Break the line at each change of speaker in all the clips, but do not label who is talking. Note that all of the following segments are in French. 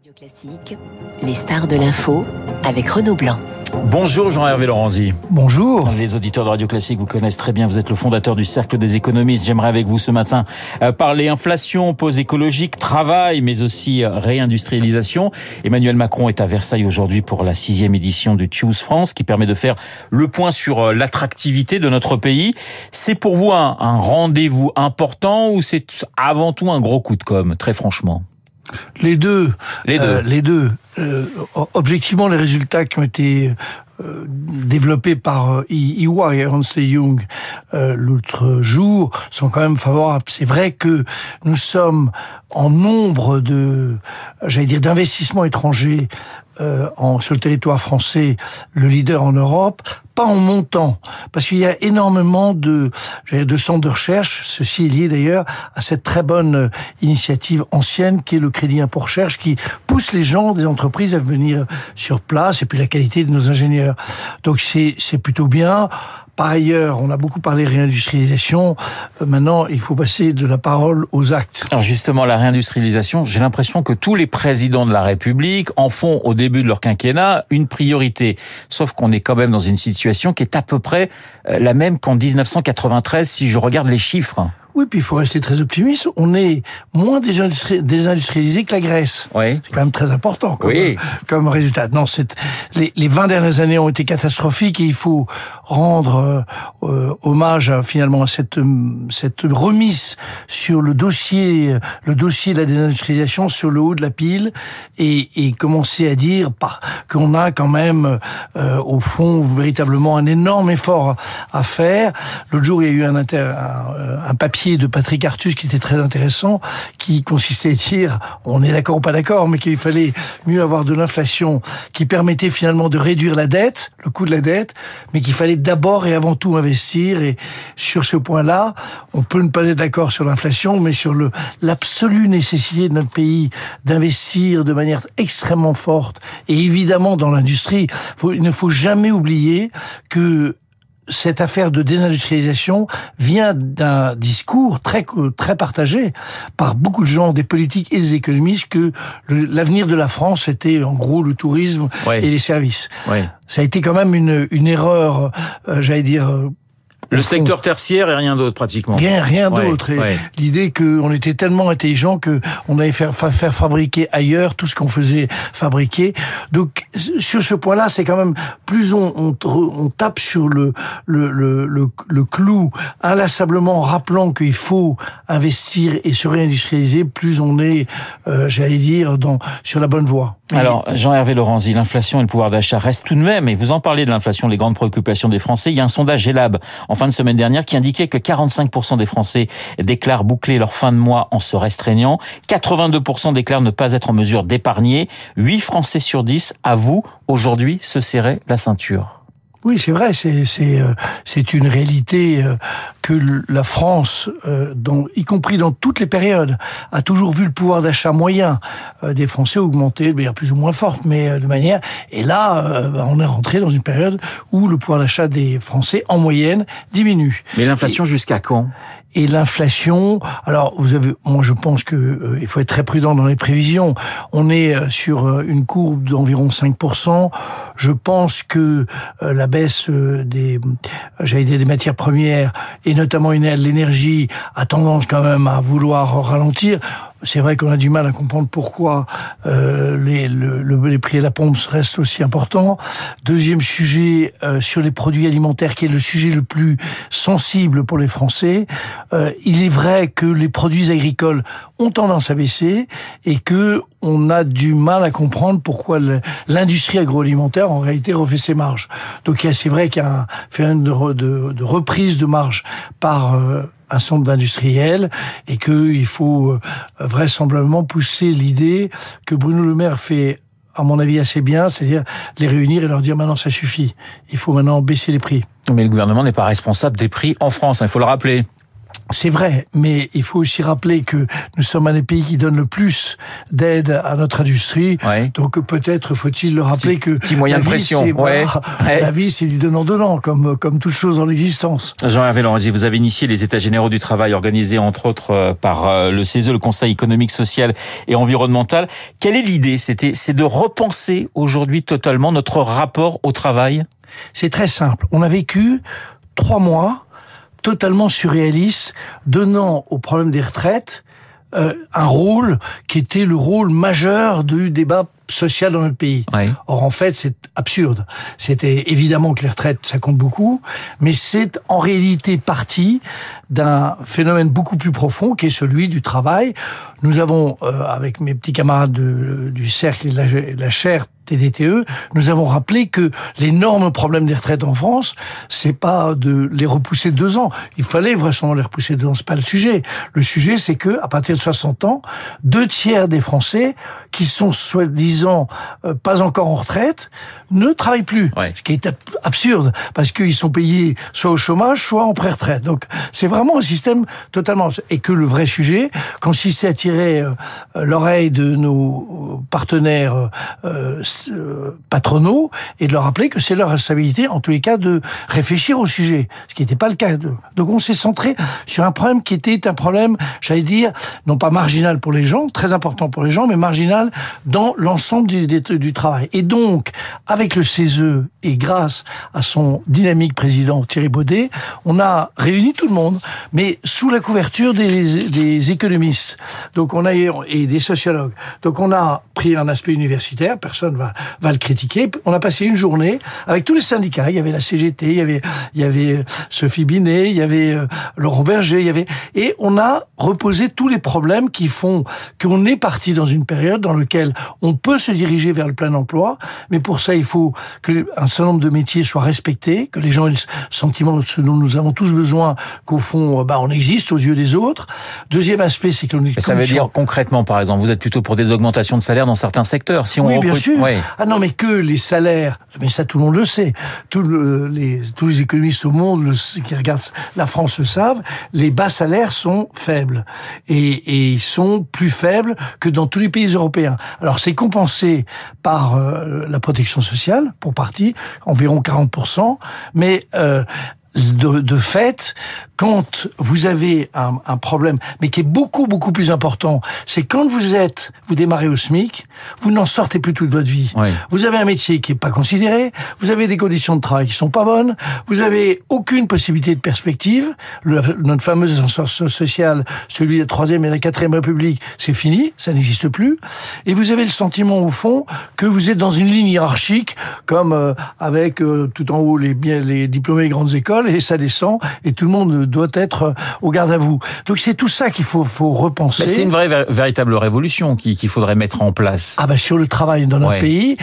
Radio Classique, les stars de l'info avec Renaud Blanc.
Bonjour Jean-Hervé Lorenzi.
Bonjour.
Les auditeurs de Radio Classique vous connaissent très bien. Vous êtes le fondateur du Cercle des économistes. J'aimerais avec vous ce matin euh, parler inflation, pause écologique, travail, mais aussi euh, réindustrialisation. Emmanuel Macron est à Versailles aujourd'hui pour la sixième édition du Choose France qui permet de faire le point sur euh, l'attractivité de notre pays. C'est pour vous un, un rendez-vous important ou c'est avant tout un gros coup de com', très franchement?
Les deux.
Les deux.
Euh, les deux. Euh, objectivement, les résultats qui ont été euh, développés par EY et Ernst Young l'autre jour sont quand même favorables. C'est vrai que nous sommes en nombre de, j'allais dire, d'investissements étrangers en, sur le territoire français, le leader en Europe, pas en montant, parce qu'il y a énormément de, de centres de recherche. Ceci est lié d'ailleurs à cette très bonne initiative ancienne qui est le crédit impôt recherche, qui pousse les gens des entreprises à venir sur place, et puis la qualité de nos ingénieurs. Donc c'est plutôt bien. Par ailleurs, on a beaucoup parlé réindustrialisation. Euh, maintenant, il faut passer de la parole aux actes.
Alors justement, la réindustrialisation, j'ai l'impression que tous les présidents de la République en font au début de leur quinquennat une priorité. Sauf qu'on est quand même dans une situation qui est à peu près euh, la même qu'en 1993 si je regarde les chiffres.
Oui, puis il faut rester très optimiste. On est moins désindustrialisé que la Grèce.
Oui.
C'est quand même très important comme,
oui.
comme résultat. Non, c'est les, les 20 dernières années ont été catastrophiques et il faut rendre euh, hommage à, finalement à cette cette remise sur le dossier le dossier de la désindustrialisation sur le haut de la pile et, et commencer à dire qu'on a quand même euh, au fond véritablement un énorme effort à faire. L'autre jour, il y a eu un, inter, un, un papier de Patrick Artus qui était très intéressant, qui consistait à dire, on est d'accord ou pas d'accord, mais qu'il fallait mieux avoir de l'inflation qui permettait finalement de réduire la dette, le coût de la dette, mais qu'il fallait d'abord et avant tout investir. Et sur ce point-là, on peut ne pas être d'accord sur l'inflation, mais sur le l'absolue nécessité de notre pays d'investir de manière extrêmement forte, et évidemment dans l'industrie, il ne faut jamais oublier que cette affaire de désindustrialisation vient d'un discours très très partagé par beaucoup de gens, des politiques et des économistes, que l'avenir de la France était en gros le tourisme et les services. Ça a été quand même une, une erreur, euh, j'allais dire,
le secteur tertiaire et rien d'autre pratiquement.
Rien, rien
Ouais,
d'autre. Et
ouais.
l'idée qu'on était tellement intelligent que on allait faire, fa- faire fabriquer ailleurs tout ce qu'on faisait fabriquer. Donc sur ce point-là, c'est quand même plus on, on, on tape sur le le, le, le, le clou inlassablement en rappelant qu'il faut investir et se réindustrialiser, plus on est, euh, j'allais dire, dans sur la bonne voie.
Alors, Jean-Hervé Lorenzi, l'inflation et le pouvoir d'achat restent tout de même, et vous en parlez de l'inflation, les grandes préoccupations des Français. Il y a un sondage Elab en fin de semaine dernière qui indiquait que 45% des Français déclarent boucler leur fin de mois en se restreignant. 82% déclarent ne pas être en mesure d'épargner. 8 Français sur 10 avouent aujourd'hui se serrer la ceinture.
Oui, c'est vrai, c'est c'est euh, c'est une réalité euh, que la France, euh, dans, y compris dans toutes les périodes, a toujours vu le pouvoir d'achat moyen des Français augmenter de manière plus ou moins forte, mais de manière. Et là, bah, on est rentré dans une période où le pouvoir d'achat des Français, en moyenne, diminue.
Mais l'inflation jusqu'à quand?
Et l'inflation, alors vous avez, moi je pense que euh, il faut être très prudent dans les prévisions. On est euh, sur euh, une courbe d'environ 5%. Je pense que euh, la baisse euh, des, j'allais dire des matières premières et notamment l'énergie a tendance quand même à vouloir ralentir. C'est vrai qu'on a du mal à comprendre pourquoi euh, les, le- le- les prix à la pompe restent aussi importants. Deuxième sujet euh, sur les produits alimentaires, qui est le sujet le plus sensible pour les Français. Euh, il est vrai que les produits agricoles ont tendance à baisser et que on a du mal à comprendre pourquoi l'industrie agroalimentaire en réalité refait ses marges. Donc c'est vrai qu'il y a un phénomène de, de, de reprise de marge par euh, un nombre d'industriels et qu'il faut euh, vraisemblablement pousser l'idée que Bruno Le Maire fait à mon avis assez bien, c'est-à-dire les réunir et leur dire maintenant ça suffit, il faut maintenant baisser les prix.
Mais le gouvernement n'est pas responsable des prix en France, hein, il faut le rappeler.
C'est vrai, mais il faut aussi rappeler que nous sommes un des pays qui donne le plus d'aide à notre industrie. Donc peut-être faut-il le rappeler que
petit moyen de pression.
Ouais. La vie, c'est du donnant-donnant, comme comme toute chose dans l'existence.
Jean-Hervé Lorenzi, vous avez initié les États généraux du travail organisés entre autres euh, par euh, le CESE, le Conseil économique, social et environnemental. Quelle est l'idée? C'était c'est de repenser aujourd'hui totalement notre rapport au travail?
C'est très simple. On a vécu trois mois totalement surréaliste, donnant au problème des retraites euh, un rôle qui était le rôle majeur du débat social dans notre pays. Or, en fait, c'est absurde. C'était évidemment que les retraites, ça compte beaucoup, mais c'est en réalité partie d'un phénomène beaucoup plus profond qui est celui du travail. Nous avons, euh, avec mes petits camarades du cercle et de la, chaire TDTE, nous avons rappelé que l'énorme problème des retraites en France, c'est pas de les repousser deux ans. Il fallait vraisemblablement les repousser deux ans. C'est pas le sujet. Le sujet, c'est que à partir de 60 ans, deux tiers des Français qui sont soi-disant euh, pas encore en retraite ne travaillent plus. Ce qui est absurde parce qu'ils sont payés soit au chômage, soit en pré-retraite. Donc c'est vrai vraiment un système totalement... Et que le vrai sujet consistait à tirer euh, l'oreille de nos partenaires euh, patronaux et de leur rappeler que c'est leur responsabilité, en tous les cas, de réfléchir au sujet, ce qui n'était pas le cas. Donc on s'est centré sur un problème qui était un problème, j'allais dire, non pas marginal pour les gens, très important pour les gens, mais marginal dans l'ensemble du, travail. Et donc, avec le CESE et grâce à son dynamique président Thierry Baudet, on a réuni tout le monde mais sous la couverture des, des économistes. Donc on a et des sociologues. Donc on a pris un aspect universitaire, personne va va le critiquer. On a passé une journée avec tous les syndicats. Il y avait la CGT, il y avait il y avait euh, Sophie Binet, il y avait euh, Laurent Berger, il y avait et on a reposé tous les problèmes qui font qu'on est parti dans une période dans laquelle on peut se diriger vers le plein emploi, mais pour ça il faut que un certain nombre de métiers soient respectés, que les gens aient le sentiment ce dont nous avons tous besoin qu'au fond euh, bah, on existe aux yeux des autres. Deuxième aspect, c'est que l'on
est. Ça veut dire concrètement, par exemple, vous êtes plutôt pour des augmentations de salaire dans certains secteurs. Si on
oui, bien sûr. Ah non, mais que les salaires, mais ça tout le monde le sait. Les, tous les économistes au monde qui regardent la France le savent. Les bas salaires sont faibles et, et ils sont plus faibles que dans tous les pays européens. Alors c'est compensé par euh, la protection sociale pour partie, environ 40%, mais euh, de, de, fait, quand vous avez un, un, problème, mais qui est beaucoup beaucoup plus important, c'est quand vous êtes, vous démarrez au SMIC, vous n'en sortez plus toute votre vie. Vous avez un métier qui est pas considéré, vous avez des conditions de travail qui sont pas bonnes, vous avez aucune possibilité de perspective. Le, notre fameux ascenseur social, celui de la troisième et de la quatrième République, c'est fini, ça n'existe plus. Et vous avez le sentiment au fond que vous êtes dans une ligne hiérarchique, comme euh, avec euh, tout en haut les, les diplômés des grandes écoles et ça descend et tout le monde doit être euh, au garde à vous. Donc c'est tout ça qu'il faut, faut repenser.
C'est une vraie véritable révolution qu'il faudrait mettre en place.
Ah bah sur le travail dans notre pays.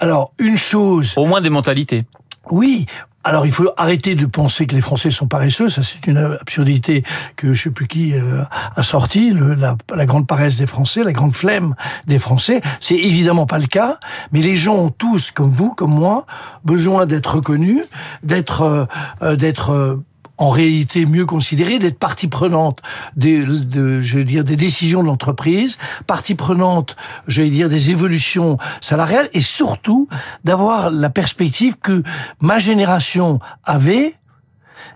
Alors une chose.
Au moins des mentalités.
Oui, alors il faut arrêter de penser que les Français sont paresseux, ça c'est une absurdité que je sais plus qui euh, a sorti, la, grande paresse des Français, la grande flemme des Français. C'est évidemment pas le cas, mais les gens ont tous, comme vous, comme moi, besoin d'être reconnus, d'être, euh, euh, d'être en réalité mieux considérée, d'être partie prenante des, de, je veux dire, des décisions de l'entreprise, partie prenante, je vais dire, des évolutions salariales, et surtout d'avoir la perspective que ma génération avait,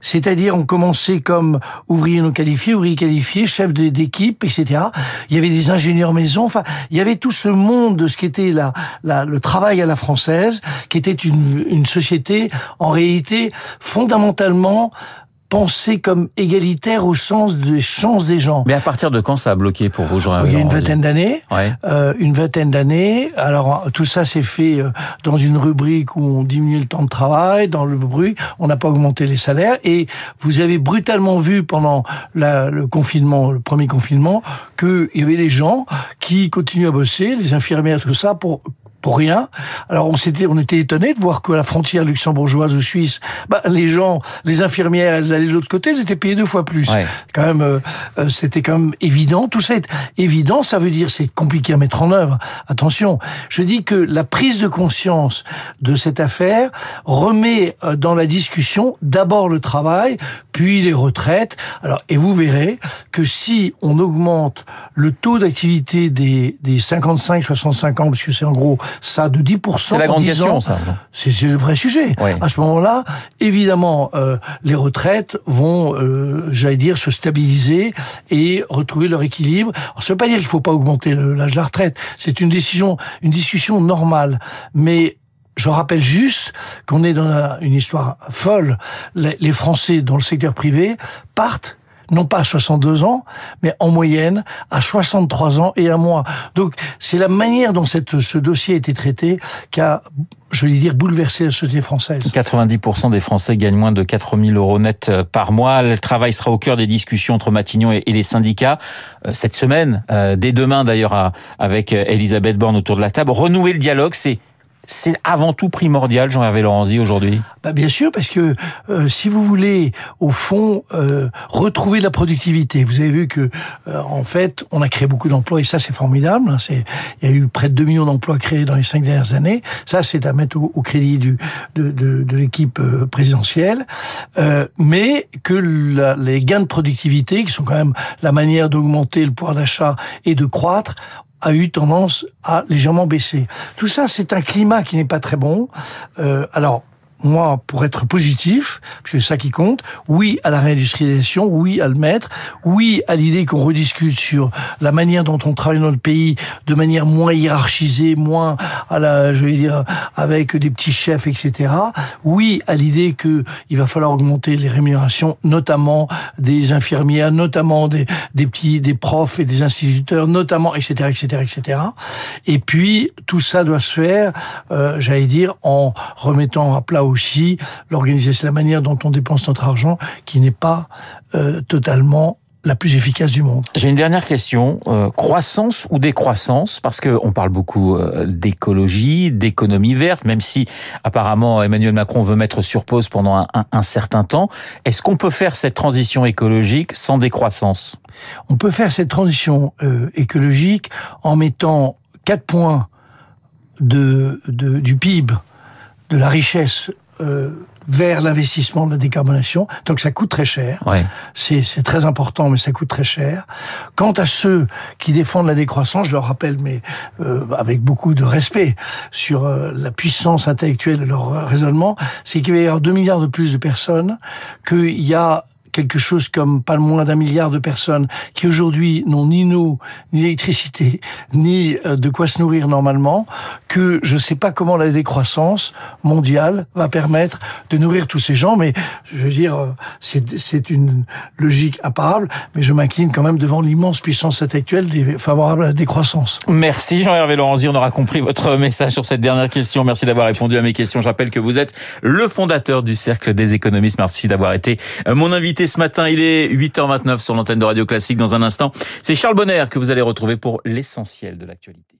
c'est-à-dire on commençait comme ouvrier non qualifié, ouvrier qualifié, chef d'équipe, etc. Il y avait des ingénieurs maison, enfin, il y avait tout ce monde de ce qui était la, la, le travail à la française, qui était une, une société en réalité fondamentalement penser comme égalitaire au sens des chances des gens.
Mais à partir de quand ça a bloqué pour vous, Jean
Il y a une vingtaine d'années. Euh, une vingtaine d'années. Alors tout ça s'est fait euh, dans une rubrique où on diminuait le temps de travail, dans le bruit, on n'a pas augmenté les salaires. Et vous avez brutalement vu pendant la, le confinement, le premier confinement, qu'il y avait des gens qui continuaient à bosser, les infirmières, tout ça, pour pour rien. Alors on s'était, on était étonné de voir que la frontière luxembourgeoise ou suisse, bah, les gens, les infirmières, elles allaient de l'autre côté, elles étaient payées deux fois plus. Quand même, euh, euh, c'était quand même évident. Tout ça est évident. Ça veut dire c'est compliqué à mettre en œuvre. Attention, je dis que la prise de conscience de cette affaire remet euh, dans la discussion d'abord le travail, puis les retraites. Alors et vous verrez que si on augmente le taux d'activité des des 55-65 ans, parce que c'est en gros ça de 10%.
C'est la grande question, ça.
C'est le vrai sujet. À ce moment-là, évidemment, euh, les retraites vont, euh, j'allais dire, se stabiliser et retrouver leur équilibre. Alors, ça veut pas dire qu'il faut pas augmenter l'âge de la retraite. C'est une décision, une discussion normale. Mais je rappelle juste qu'on est dans une histoire folle. Les Français dans le secteur privé partent non pas à 62 ans, mais en moyenne à 63 ans et un mois. Donc c'est la manière dont cette, ce dossier a été traité qui a je vais dire, bouleversé la société française.
90% des Français gagnent moins de 4000 euros net euh, par mois. Le travail sera au cœur des discussions entre Matignon et les syndicats euh, cette semaine, euh, dès demain d'ailleurs, avec Elisabeth Borne autour de la table. Renouer le dialogue, c'est c'est avant tout primordial, Jean-Hervé Laurenzi, aujourd'hui?
Bah Bien sûr, parce que euh, si vous voulez, au fond, euh, retrouver de la productivité, vous avez vu que, euh, en fait, on a créé beaucoup d'emplois, et ça, c'est formidable. Hein, c'est, il y a eu près de 2 millions d'emplois créés dans les cinq dernières années. Ça, c'est à mettre au, crédit du, de, de, de l'équipe présidentielle. mais que la, les gains de productivité, qui sont quand même la manière d'augmenter le pouvoir d'achat et de croître, a eu tendance à légèrement baisser. Tout ça, c'est un climat qui n'est pas très bon. Euh, alors, moi, pour être positif, parce que c'est ça qui compte, oui à la réindustrialisation, oui à le mettre, oui à l'idée qu'on rediscute sur la manière dont on travaille dans le pays de manière moins hiérarchisée, moins à la, je vais dire, avec des petits chefs, etc. Oui à l'idée que il va falloir augmenter les rémunérations, notamment des infirmières, notamment des, petits, des profs et des instituteurs, notamment, etc., etc., etc. Et puis, tout ça doit se faire, euh, j'allais dire, en remettant à plat aussi l'organisation, la manière dont on dépense notre argent, qui n'est pas euh, totalement la plus efficace du monde.
J'ai une dernière question. Euh, croissance ou décroissance? Parce que on parle beaucoup euh, d'écologie, d'économie verte, même si apparemment Emmanuel Macron veut mettre sur pause pendant un, un certain temps. Est-ce qu'on peut faire cette transition écologique sans décroissance?
On peut faire cette transition écologique en mettant quatre points de, de, du PIB, de la richesse euh, vers l'investissement de la décarbonation. Donc ça coûte très cher.
Ouais.
C'est très important, mais ça coûte très cher. Quant à ceux qui défendent la décroissance, je leur rappelle, mais euh, avec beaucoup de respect, sur euh, la puissance intellectuelle de leur raisonnement, c'est qu'il va y avoir 2 milliards de plus de personnes, qu'il y a quelque chose comme pas moins d'un milliard de personnes qui aujourd'hui n'ont ni eau, ni électricité, ni euh, de quoi se nourrir normalement, que je ne sais pas comment la décroissance mondiale va permettre de nourrir tous ces gens, mais je veux dire, euh, c'est une logique imparable, mais je m'incline quand même devant l'immense puissance intellectuelle favorable à la décroissance.
Merci Jean-Hervé Laurenzi, on aura compris votre message sur cette dernière question. Merci d'avoir répondu à mes questions. Je rappelle que vous êtes le fondateur du Cercle des économistes. Merci d'avoir été euh, mon ce matin. Il est 8h29 sur l'antenne de Radio Classique. Dans un instant, c'est Charles Bonner que vous allez retrouver pour l'essentiel de l'actualité.